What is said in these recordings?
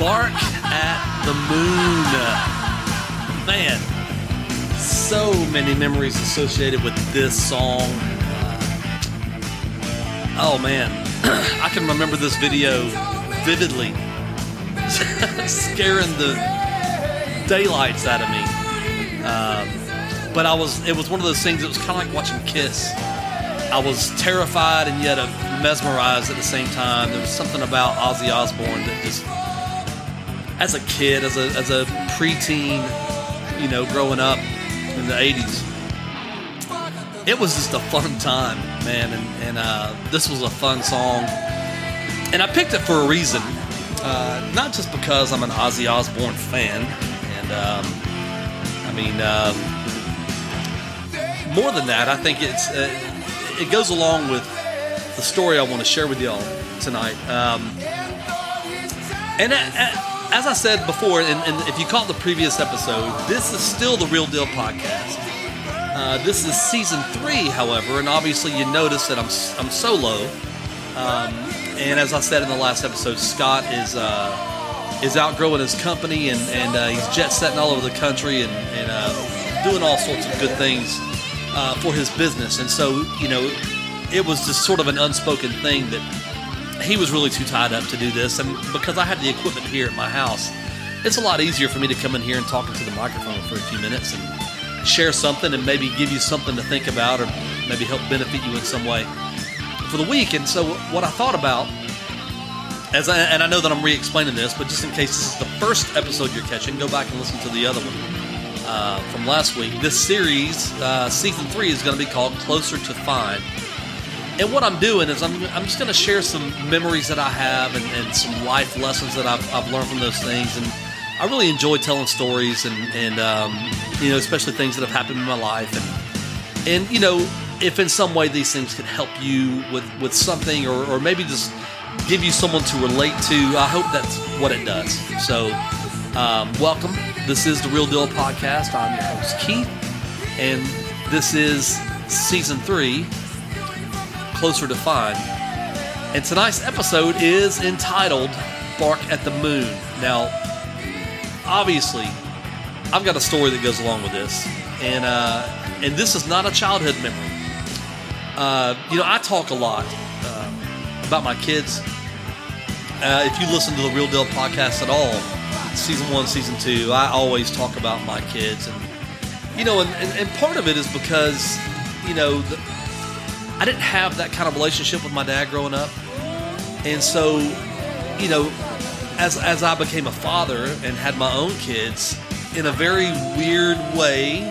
Bark at the Moon. Man, so many memories associated with this song. Oh man, I can remember this video vividly, scaring the daylights out of me. Um, but I was, it was one of those things that was kind of like watching Kiss. I was terrified and yet mesmerized at the same time. There was something about Ozzy Osbourne that just, as a kid, as a, as a preteen, you know, growing up in the 80s, it was just a fun time, man. And, and uh, this was a fun song. And I picked it for a reason. Uh, not just because I'm an Ozzy Osbourne fan. And, um, I mean, um, more than that, I think it's uh, it goes along with the story I want to share with y'all tonight. Um, and as I said before, and, and, if you caught the previous episode, this is still the Real Deal podcast. Uh, this is season three, however, and obviously you notice that I'm I'm solo. Um, and as I said in the last episode, Scott is uh, is outgrowing his company and and uh, he's jet setting all over the country and, and uh, doing all sorts of good things uh, for his business. And so you know, it was just sort of an unspoken thing that he was really too tied up to do this, and because I had the equipment here at my house, it's a lot easier for me to come in here and talk into the microphone for a few minutes and share something and maybe give you something to think about or maybe help benefit you in some way for the week. And so, what I thought about, as I, and I know that I'm re-explaining this, but just in case this is the first episode you're catching, go back and listen to the other one uh, from last week. This series, uh, season three, is going to be called "Closer to Fine." And what I'm doing is I'm, I'm just going to share some memories that I have and, and some life lessons that I've, I've learned from those things. And I really enjoy telling stories and, and um, you know, especially things that have happened in my life. And, and, you know, if in some way these things can help you with, with something or, or maybe just give you someone to relate to, I hope that's what it does. So, um, welcome. This is the Real Deal Podcast. I'm your host, Keith. And this is season three, Closer to Fine. And tonight's episode is entitled Bark at the Moon. Now, obviously, I've got a story that goes along with this, and uh, and this is not a childhood memory. Uh, you know, I talk a lot uh, about my kids. Uh, if you listen to the Real Deal podcast at all, season one, season two, I always talk about my kids, and you know, and, and, and part of it is because you know the, I didn't have that kind of relationship with my dad growing up, and so you know, as as I became a father and had my own kids, in a very weird way,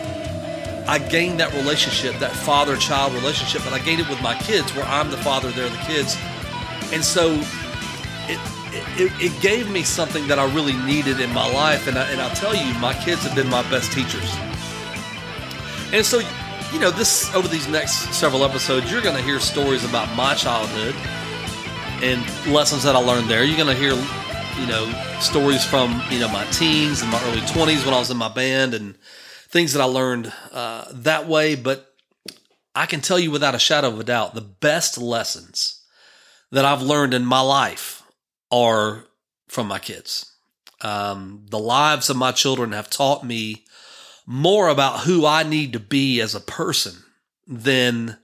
I gained that relationship, that father child relationship, and I gained it with my kids, where I'm the father, they're the kids. And so it, it, it gave me something that I really needed in my life. And, I, and I'll tell you, my kids have been my best teachers. And so, you know, this over these next several episodes, you're going to hear stories about my childhood and lessons that I learned there. You're going to hear you know, stories from, you know, my teens and my early 20s when I was in my band and things that I learned uh, that way. But I can tell you without a shadow of a doubt, the best lessons that I've learned in my life are from my kids. Um, the lives of my children have taught me more about who I need to be as a person than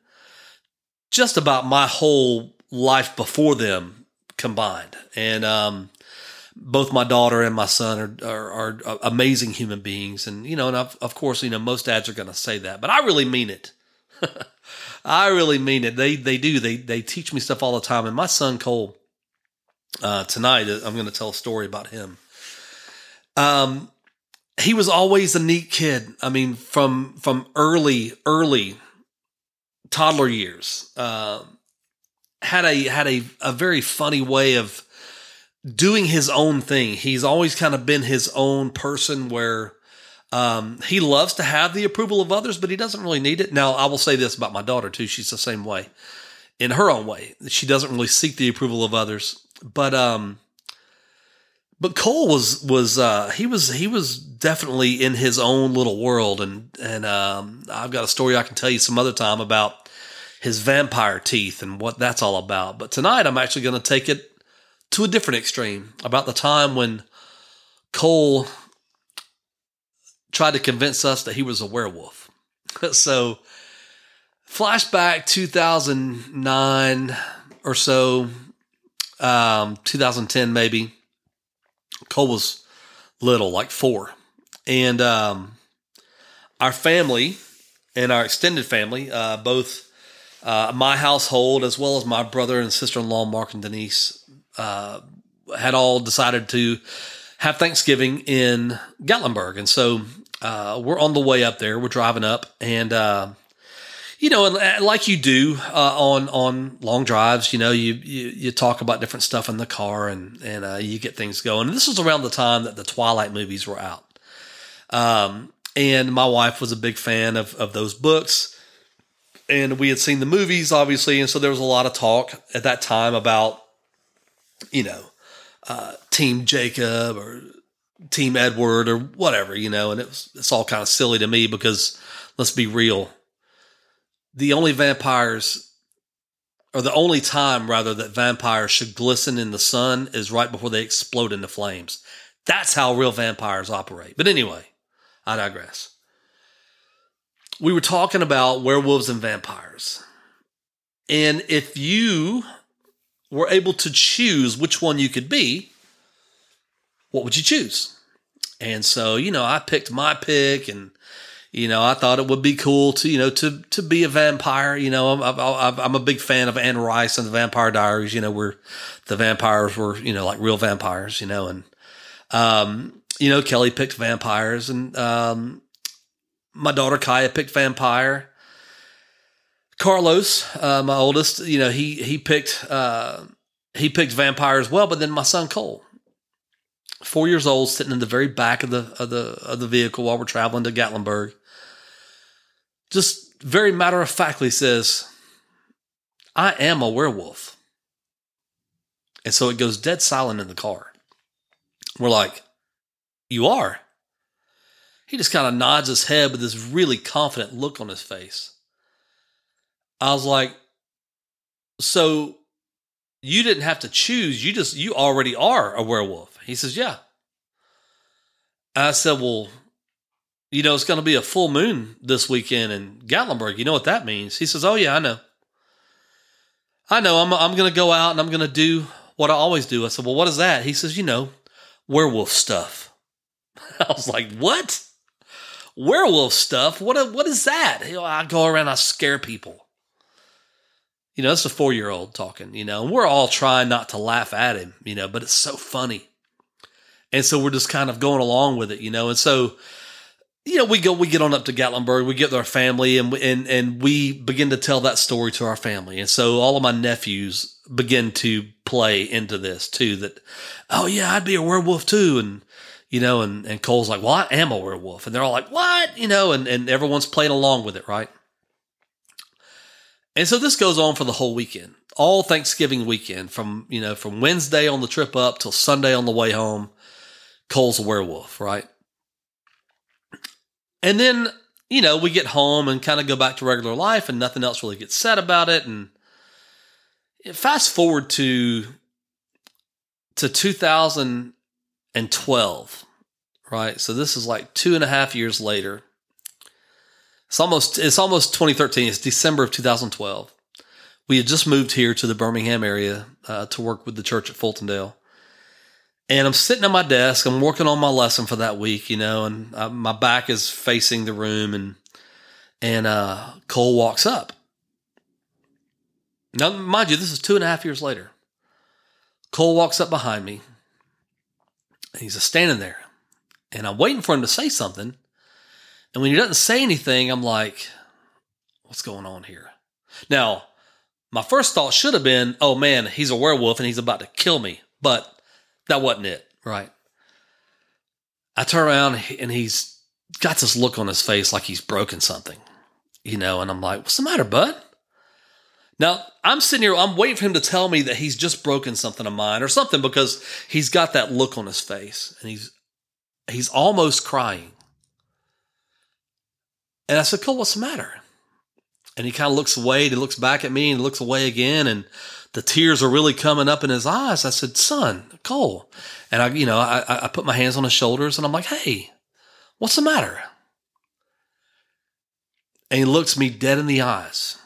just about my whole life before them combined. And um, both my daughter and my son are, are, are amazing human beings. And, you know, and of, of course, you know, most dads are going to say that, but I really mean it. I really mean it. They, they do. They, they teach me stuff all the time. And my son, Cole, uh, tonight, I'm going to tell a story about him. Um, he was always a neat kid. I mean, from, from early, early toddler years, uh, had a, had a, a very funny way of, doing his own thing. He's always kind of been his own person where um, he loves to have the approval of others, but he doesn't really need it. Now, I will say this about my daughter too. She's the same way in her own way. She doesn't really seek the approval of others, but, um, but Cole was, was, uh, he was, he was definitely in his own little world. And, and, um, I've got a story I can tell you some other time about his vampire teeth and what that's all about. But tonight I'm actually going to take it to a different extreme about the time when Cole tried to convince us that he was a werewolf. so, flashback 2009 or so, um, 2010 maybe. Cole was little, like four. And um, our family and our extended family, uh, both uh, my household as well as my brother and sister in law, Mark and Denise, uh, had all decided to have Thanksgiving in Gatlinburg. And so uh, we're on the way up there. We're driving up, and uh, you know, like you do uh, on on long drives, you know, you, you, you talk about different stuff in the car, and and uh, you get things going. This was around the time that the Twilight movies were out, um, and my wife was a big fan of of those books, and we had seen the movies, obviously, and so there was a lot of talk at that time about, you know, uh, Team Jacob or Team Edward or whatever, you know, and it was, it's all kind of silly to me because let's be real. The only vampires, or the only time rather, that vampires should glisten in the sun is right before they explode into flames. That's how real vampires operate. But anyway, I digress. We were talking about werewolves and vampires. And if you were able to choose which one you could be, what would you choose? And so, you know, I picked my pick and, you know, I thought it would be cool to, you know, to, to be a vampire. You know, I'm, I'm, I'm a big fan of Anne Rice and the Vampire Diaries, you know, where the vampires were, you know, like real vampires, you know, and, um, you know, Kelly picked vampires and, um, my daughter Kaya picked vampire. Carlos, uh, my oldest, you know, he, he picked, uh, he picked vampire as well, but then my son Cole, four years old, sitting in the very back of the of the of the vehicle while we're traveling to Gatlinburg. Just very matter of factly says, "I am a werewolf," and so it goes dead silent in the car. We're like, "You are." He just kind of nods his head with this really confident look on his face. I was like, "So." You didn't have to choose. You just, you already are a werewolf. He says, Yeah. I said, Well, you know, it's going to be a full moon this weekend in Gatlinburg. You know what that means? He says, Oh, yeah, I know. I know. I'm, I'm going to go out and I'm going to do what I always do. I said, Well, what is that? He says, You know, werewolf stuff. I was like, What? Werewolf stuff? What, what is that? You know, I go around, I scare people. You know, it's a four year old talking, you know, and we're all trying not to laugh at him, you know, but it's so funny. And so we're just kind of going along with it, you know. And so, you know, we go, we get on up to Gatlinburg, we get with our family, and and and we begin to tell that story to our family. And so all of my nephews begin to play into this too. That, oh yeah, I'd be a werewolf too, and you know, and and Cole's like, well, I am a werewolf, and they're all like, what, you know, and and everyone's playing along with it, right? And so this goes on for the whole weekend, all Thanksgiving weekend, from you know from Wednesday on the trip up till Sunday on the way home. Cole's a werewolf, right? And then, you know, we get home and kind of go back to regular life and nothing else really gets said about it. And fast forward to to 2012, right? So this is like two and a half years later. It's almost it's almost 2013. It's December of 2012. We had just moved here to the Birmingham area uh, to work with the church at Fultondale and I'm sitting at my desk. I'm working on my lesson for that week, you know, and uh, my back is facing the room, and and uh, Cole walks up. Now, mind you, this is two and a half years later. Cole walks up behind me. He's just standing there, and I'm waiting for him to say something. And when he doesn't say anything, I'm like, "What's going on here?" Now, my first thought should have been, "Oh man, he's a werewolf and he's about to kill me." But that wasn't it, right? I turn around and he's got this look on his face like he's broken something, you know, and I'm like, what's the matter, bud? Now, I'm sitting here, I'm waiting for him to tell me that he's just broken something of mine or something because he's got that look on his face and he's he's almost crying. And I said, Cole, what's the matter? And he kind of looks away and he looks back at me and looks away again. And the tears are really coming up in his eyes. I said, son, Cole. And I, you know, I, I put my hands on his shoulders and I'm like, hey, what's the matter? And he looks me dead in the eyes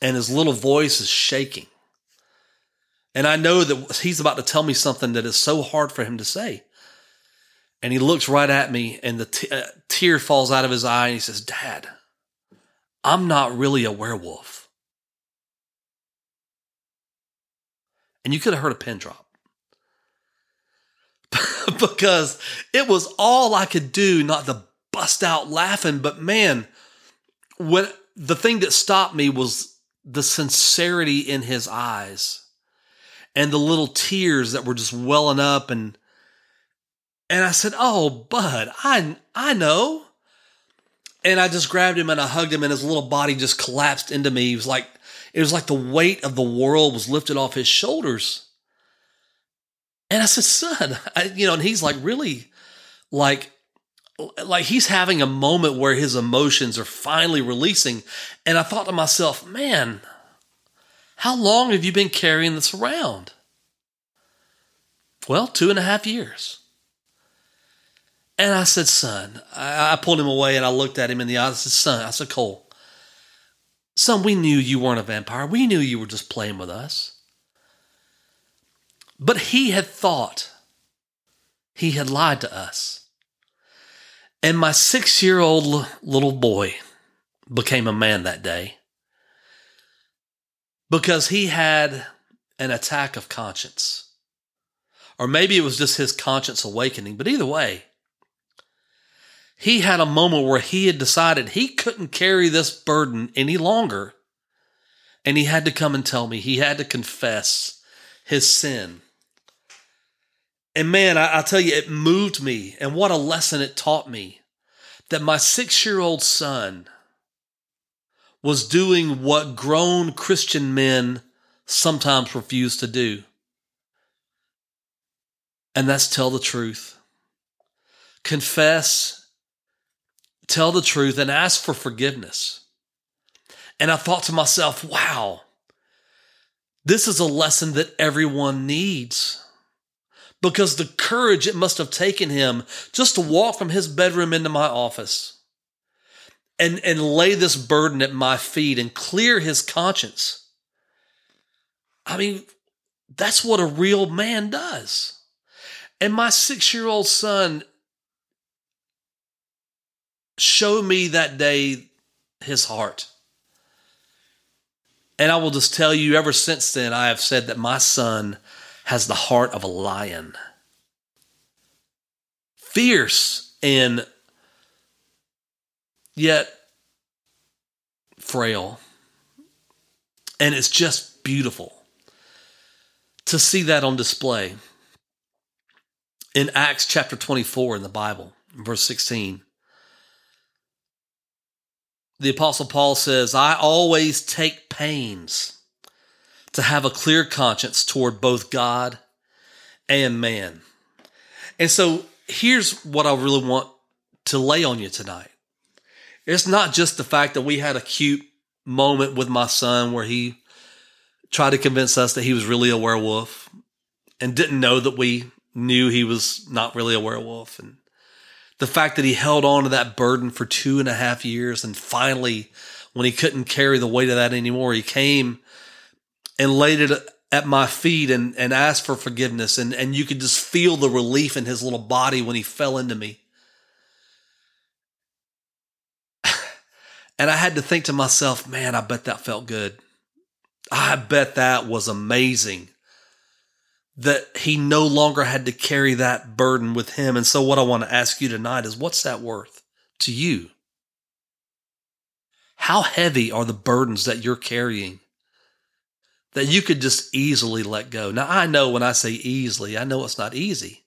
and his little voice is shaking. And I know that he's about to tell me something that is so hard for him to say. And he looks right at me and the t- uh, tear falls out of his eye and he says, Dad, I'm not really a werewolf. And you could have heard a pin drop. because it was all I could do not to bust out laughing. But man, when the thing that stopped me was the sincerity in his eyes and the little tears that were just welling up and and I said, "Oh, bud, I I know." And I just grabbed him and I hugged him and his little body just collapsed into me. He was like it was like the weight of the world was lifted off his shoulders. And I said, "Son, I, you know," and he's like really like like he's having a moment where his emotions are finally releasing. And I thought to myself, man, how long have you been carrying this around? Well, two and a half years. And I said, son, I, I pulled him away and I looked at him in the eyes. I said, son, I said, Cole, son, we knew you weren't a vampire. We knew you were just playing with us. But he had thought he had lied to us. And my six year old little boy became a man that day because he had an attack of conscience. Or maybe it was just his conscience awakening, but either way, he had a moment where he had decided he couldn't carry this burden any longer. And he had to come and tell me, he had to confess his sin. And man, I, I tell you, it moved me. And what a lesson it taught me that my six year old son was doing what grown Christian men sometimes refuse to do. And that's tell the truth. Confess, tell the truth, and ask for forgiveness. And I thought to myself, wow, this is a lesson that everyone needs because the courage it must have taken him just to walk from his bedroom into my office and, and lay this burden at my feet and clear his conscience. I mean, that's what a real man does. And my six year old son showed me that day his heart. And I will just tell you, ever since then, I have said that my son has the heart of a lion. Fierce and yet frail. And it's just beautiful to see that on display. In Acts chapter 24 in the Bible, verse 16, the Apostle Paul says, I always take pains to have a clear conscience toward both God and man. And so here's what I really want to lay on you tonight. It's not just the fact that we had a cute moment with my son where he tried to convince us that he was really a werewolf and didn't know that we knew he was not really a werewolf. And the fact that he held on to that burden for two and a half years and finally, when he couldn't carry the weight of that anymore, he came and laid it at my feet and, and asked for forgiveness. And, and you could just feel the relief in his little body when he fell into me. and I had to think to myself, man, I bet that felt good. I bet that was amazing that he no longer had to carry that burden with him. And so, what I want to ask you tonight is what's that worth to you? How heavy are the burdens that you're carrying? that you could just easily let go. Now, I know when I say easily, I know it's not easy.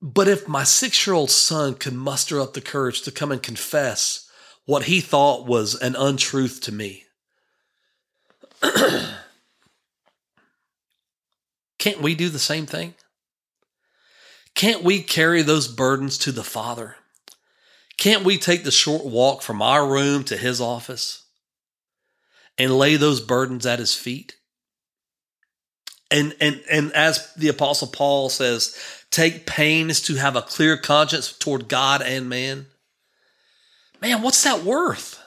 But if my six year old son could muster up the courage to come and confess what he thought was an untruth to me, can't we do the same thing? Can't we carry those burdens to the Father? Can't we take the short walk from our room to his office and lay those burdens at his feet? And and and as the apostle Paul says, take pains to have a clear conscience toward God and man. Man, what's that worth?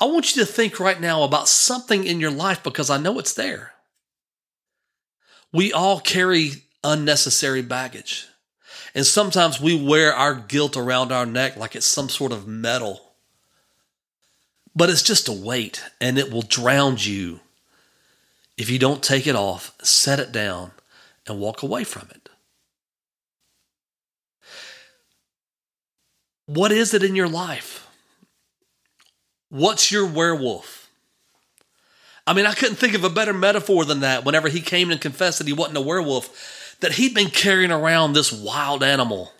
I want you to think right now about something in your life because I know it's there. We all carry unnecessary baggage. And sometimes we wear our guilt around our neck like it's some sort of medal. But it's just a weight and it will drown you if you don't take it off, set it down, and walk away from it. What is it in your life? What's your werewolf? I mean, I couldn't think of a better metaphor than that whenever he came and confessed that he wasn't a werewolf, that he'd been carrying around this wild animal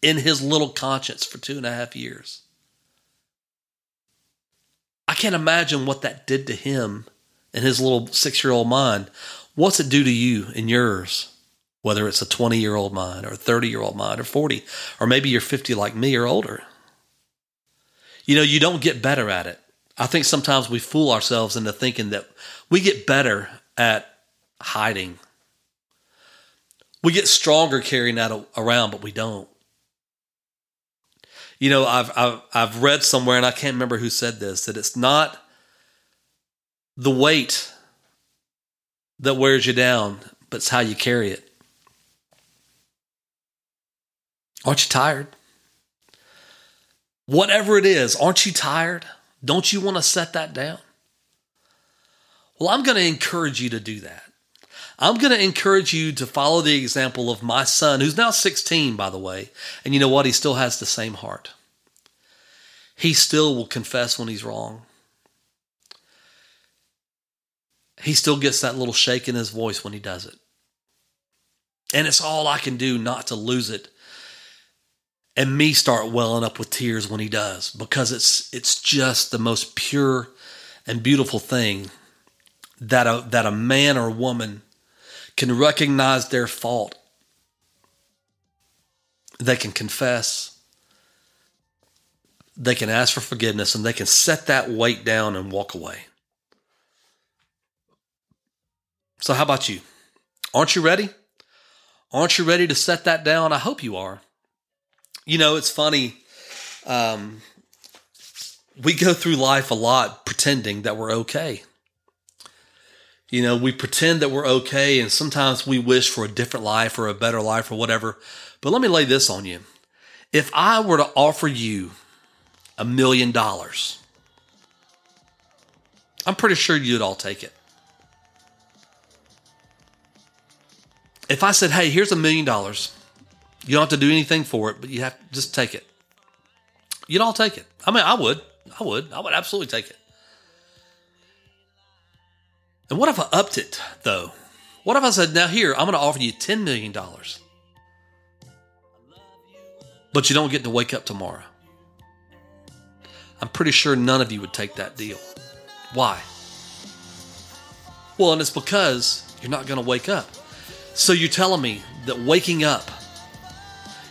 in his little conscience for two and a half years. I can't imagine what that did to him in his little six year old mind. What's it do to you and yours? Whether it's a 20 year old mind or a 30 year old mind or 40, or maybe you're 50 like me or older. You know, you don't get better at it. I think sometimes we fool ourselves into thinking that we get better at hiding. We get stronger carrying that around, but we don't. You know, I've, I've, I've read somewhere, and I can't remember who said this, that it's not the weight that wears you down, but it's how you carry it. Aren't you tired? Whatever it is, aren't you tired? Don't you want to set that down? Well, I'm going to encourage you to do that. I'm going to encourage you to follow the example of my son, who's now 16, by the way. And you know what? He still has the same heart. He still will confess when he's wrong. He still gets that little shake in his voice when he does it. And it's all I can do not to lose it and me start welling up with tears when he does because it's it's just the most pure and beautiful thing that a that a man or woman can recognize their fault. They can confess. They can ask for forgiveness and they can set that weight down and walk away. So how about you? Aren't you ready? Aren't you ready to set that down? I hope you are you know, it's funny. Um, we go through life a lot pretending that we're okay. You know, we pretend that we're okay, and sometimes we wish for a different life or a better life or whatever. But let me lay this on you. If I were to offer you a million dollars, I'm pretty sure you'd all take it. If I said, hey, here's a million dollars, you don't have to do anything for it, but you have to just take it. You'd all take it. I mean, I would. I would. I would absolutely take it. And what if I upped it, though? What if I said, now here, I'm going to offer you $10 million, but you don't get to wake up tomorrow? I'm pretty sure none of you would take that deal. Why? Well, and it's because you're not going to wake up. So you're telling me that waking up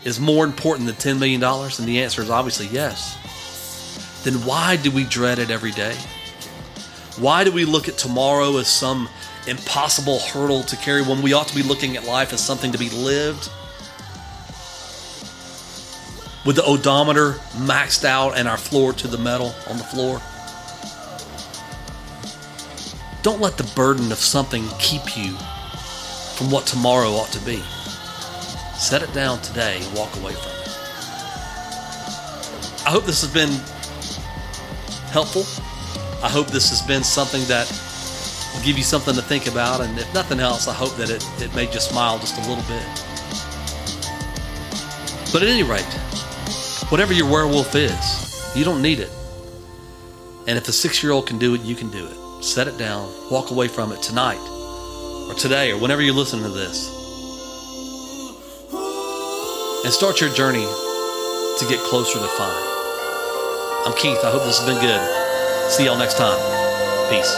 is more important than $10 million? And the answer is obviously yes. Then why do we dread it every day? Why do we look at tomorrow as some impossible hurdle to carry when we ought to be looking at life as something to be lived? With the odometer maxed out and our floor to the metal on the floor? Don't let the burden of something keep you from what tomorrow ought to be. Set it down today and walk away from it. I hope this has been helpful. I hope this has been something that will give you something to think about. And if nothing else, I hope that it, it made you smile just a little bit. But at any rate, whatever your werewolf is, you don't need it. And if a six year old can do it, you can do it. Set it down, walk away from it tonight or today or whenever you're listening to this and start your journey to get closer to fine. I'm Keith. I hope this has been good. See y'all next time. Peace.